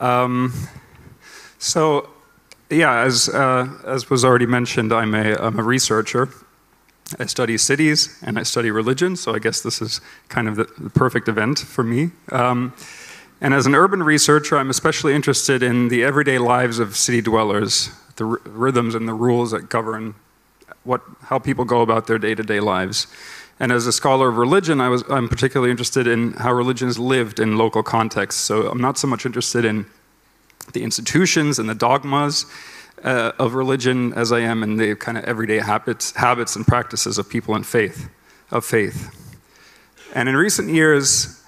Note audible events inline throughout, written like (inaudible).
Um, so, yeah, as, uh, as was already mentioned, I'm a, I'm a researcher. I study cities and I study religion, so I guess this is kind of the, the perfect event for me. Um, and as an urban researcher, I'm especially interested in the everyday lives of city dwellers, the rhythms and the rules that govern what, how people go about their day to day lives. And as a scholar of religion, I was, I'm particularly interested in how religions lived in local contexts. So I'm not so much interested in the institutions and the dogmas uh, of religion as I am in the kind of everyday habits, habits and practices of people in faith, of faith. And in recent years,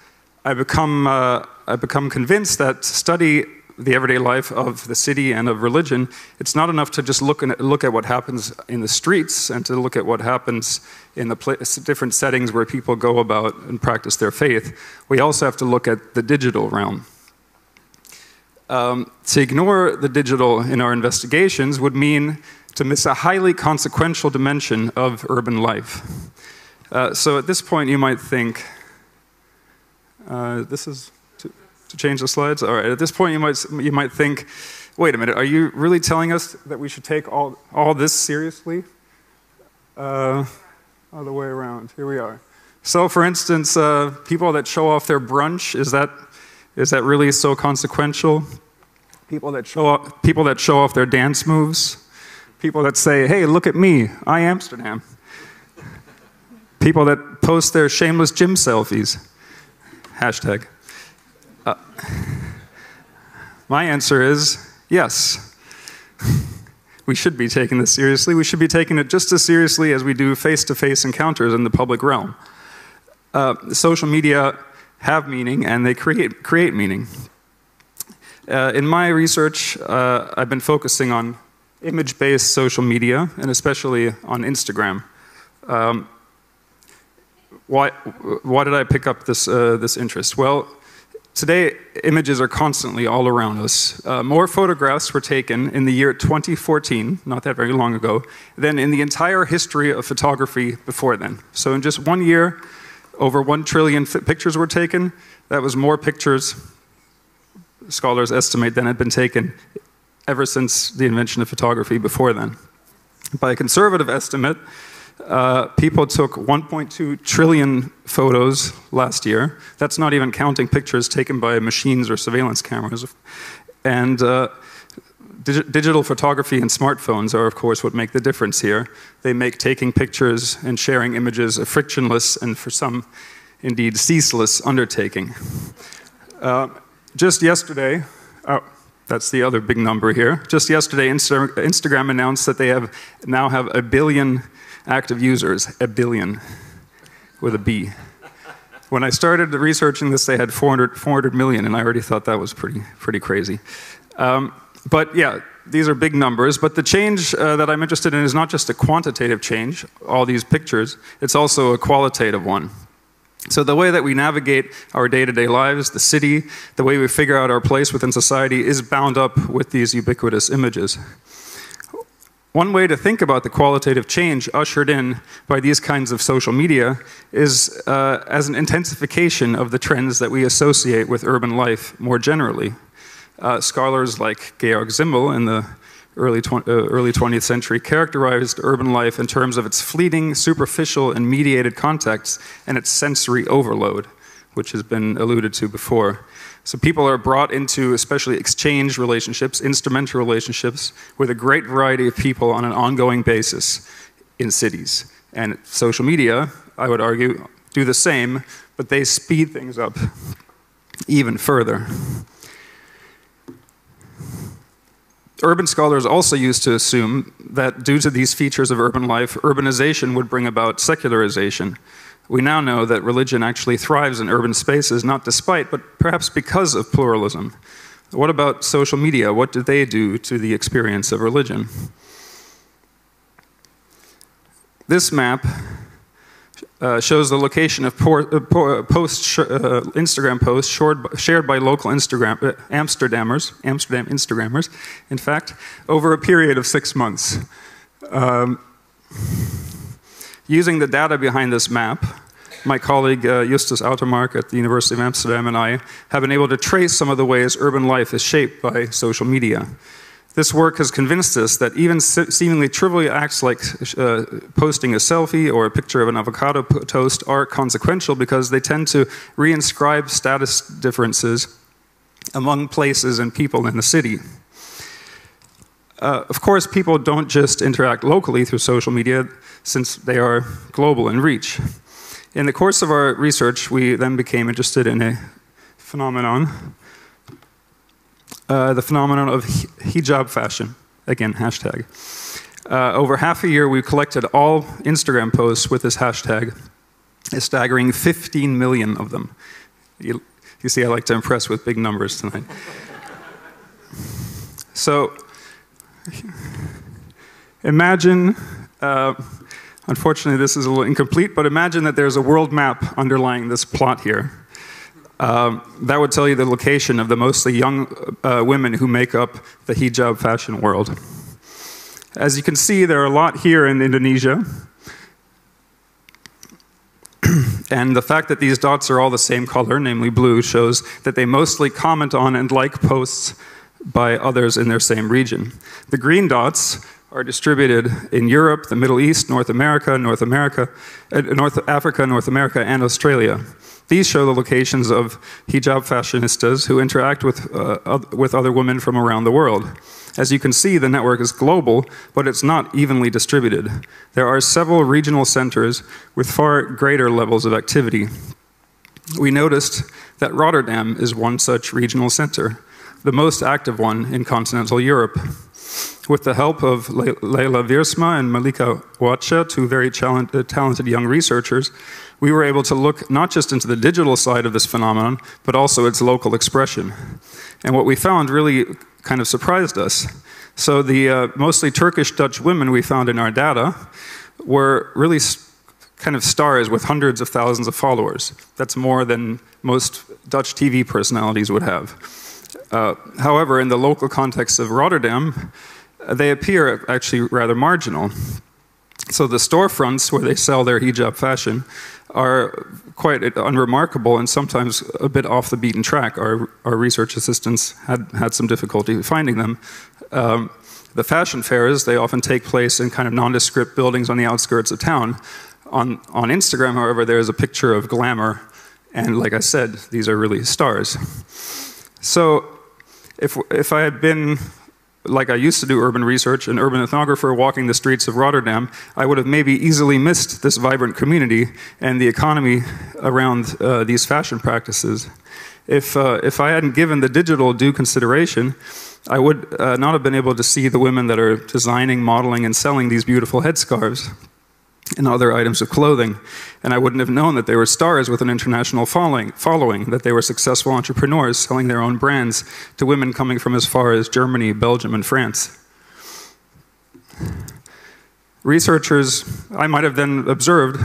I've become, uh, I've become convinced that study the everyday life of the city and of religion, it's not enough to just look, at, look at what happens in the streets and to look at what happens in the different settings where people go about and practice their faith. We also have to look at the digital realm. Um, to ignore the digital in our investigations would mean to miss a highly consequential dimension of urban life. Uh, so at this point, you might think, uh, this is to change the slides? All right, at this point you might, you might think, wait a minute, are you really telling us that we should take all, all this seriously? Uh, the way around, here we are. So for instance, uh, people that show off their brunch, is that, is that really so consequential? People that, show off, people that show off their dance moves? People that say, hey, look at me, I Amsterdam. People that post their shameless gym selfies. Hashtag. Uh, my answer is yes. we should be taking this seriously. We should be taking it just as seriously as we do face to face encounters in the public realm. Uh, social media have meaning and they create, create meaning. Uh, in my research, uh, I've been focusing on image based social media and especially on Instagram. Um, why, why did I pick up this, uh, this interest? Well, Today, images are constantly all around us. Uh, more photographs were taken in the year 2014, not that very long ago, than in the entire history of photography before then. So, in just one year, over one trillion pictures were taken. That was more pictures, scholars estimate, than had been taken ever since the invention of photography before then. By a conservative estimate, uh, people took 1.2 trillion photos last year. That's not even counting pictures taken by machines or surveillance cameras. And uh, dig digital photography and smartphones are, of course, what make the difference here. They make taking pictures and sharing images a frictionless and, for some, indeed, ceaseless undertaking. Uh, just yesterday, oh, that's the other big number here. Just yesterday, Insta Instagram announced that they have now have a billion active users, a billion, with a B. When I started researching this, they had 400, 400 million, and I already thought that was pretty, pretty crazy. Um, but yeah, these are big numbers, but the change uh, that I'm interested in is not just a quantitative change, all these pictures, it's also a qualitative one. So, the way that we navigate our day to day lives, the city, the way we figure out our place within society is bound up with these ubiquitous images. One way to think about the qualitative change ushered in by these kinds of social media is uh, as an intensification of the trends that we associate with urban life more generally. Uh, scholars like Georg Simmel in the early, uh, early 20th century characterized urban life in terms of its fleeting, superficial, and mediated context and its sensory overload, which has been alluded to before. So people are brought into especially exchange relationships, instrumental relationships, with a great variety of people on an ongoing basis in cities. And social media, I would argue, do the same, but they speed things up even further. Urban scholars also used to assume that due to these features of urban life, urbanization would bring about secularization, we now know that religion actually thrives in urban spaces, not despite, but perhaps because of pluralism. What about social media? What do they do to the experience of religion? This map uh, shows the location of por, uh, uh post, uh, Instagram posts shared, shared by local Instagram, uh, Amsterdammers, Amsterdam Instagrammers, in fact, over a period of six months. Um, Using the data behind this map, my colleague uh, Justus Uitermark at the University of Amsterdam and I have been able to trace some of the ways urban life is shaped by social media. This work has convinced us that even seemingly trivial acts like uh, posting a selfie or a picture of an avocado toast are consequential because they tend to reinscribe status differences among places and people in the city. Uh, of course, people don't just interact locally through social media since they are global in reach. In the course of our research, we then became interested in a phenomenon, uh, the phenomenon of hijab fashion. Again, hashtag. Uh, over half a year, we collected all Instagram posts with this hashtag, a staggering 15 million of them. You, you see, I like to impress with big numbers tonight. so, (laughs) imagine, uh, unfortunately, this is a little incomplete, but imagine that there's a world map underlying this plot here. Um, that would tell you the location of the mostly young uh, women who make up the hijab fashion world. As you can see, there are a lot here in Indonesia. (clears throat) and the fact that these dots are all the same color, namely blue, shows that they mostly comment on and like posts by others in their same region. The green dots are distributed in Europe, the Middle East, North America, North America, uh, North Africa, North America, and Australia. These show the locations of hijab fashionistas who interact with, uh, with other women from around the world. As you can see, the network is global, but it's not evenly distributed. There are several regional centers with far greater levels of activity. We noticed that Rotterdam is one such regional center the most active one in continental Europe. With the help of Le Leila Wiersma and Malika Wacha, two very uh, talented young researchers, we were able to look not just into the digital side of this phenomenon, but also its local expression. And what we found really kind of surprised us. So the uh, mostly Turkish Dutch women we found in our data were really kind of stars with hundreds of thousands of followers. That's more than most Dutch TV personalities would have. Uh, however, in the local context of Rotterdam, uh, they appear actually rather marginal. So the storefronts where they sell their hijab fashion are quite unremarkable and sometimes a bit off the beaten track. Our, our research assistants had, had some difficulty finding them. Um, the fashion fairs, they often take place in kind of nondescript buildings on the outskirts of town. On, on Instagram, however, there's a picture of glamour, and like I said, these are really stars. So if, if I had been like I used to do urban research, an urban ethnographer walking the streets of Rotterdam, I would have maybe easily missed this vibrant community and the economy around uh, these fashion practices. If, uh, if I hadn't given the digital due consideration, I would uh, not have been able to see the women that are designing, modeling, and selling these beautiful headscarves and other items of clothing. And I wouldn't have known that they were stars with an international following, following, that they were successful entrepreneurs selling their own brands to women coming from as far as Germany, Belgium, and France. Researchers, I might have then observed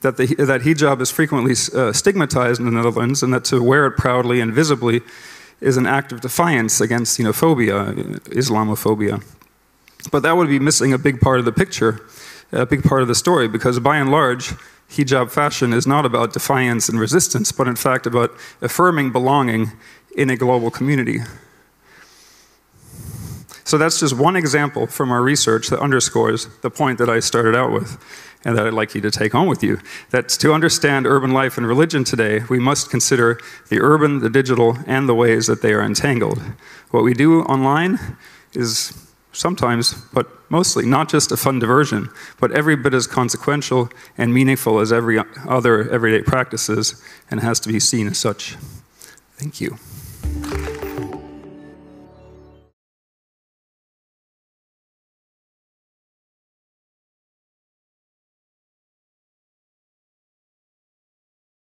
that, the, that hijab is frequently uh, stigmatized in the Netherlands and that to wear it proudly and visibly is an act of defiance against xenophobia, Islamophobia. But that would be missing a big part of the picture a big part of the story because by and large, hijab fashion is not about defiance and resistance, but in fact about affirming belonging in a global community. So that's just one example from our research that underscores the point that I started out with and that I'd like you to take home with you. That to understand urban life and religion today, we must consider the urban, the digital, and the ways that they are entangled. What we do online is sometimes, but mostly, not just a fun diversion, but every bit as consequential and meaningful as every other everyday practices and has to be seen as such. Thank you.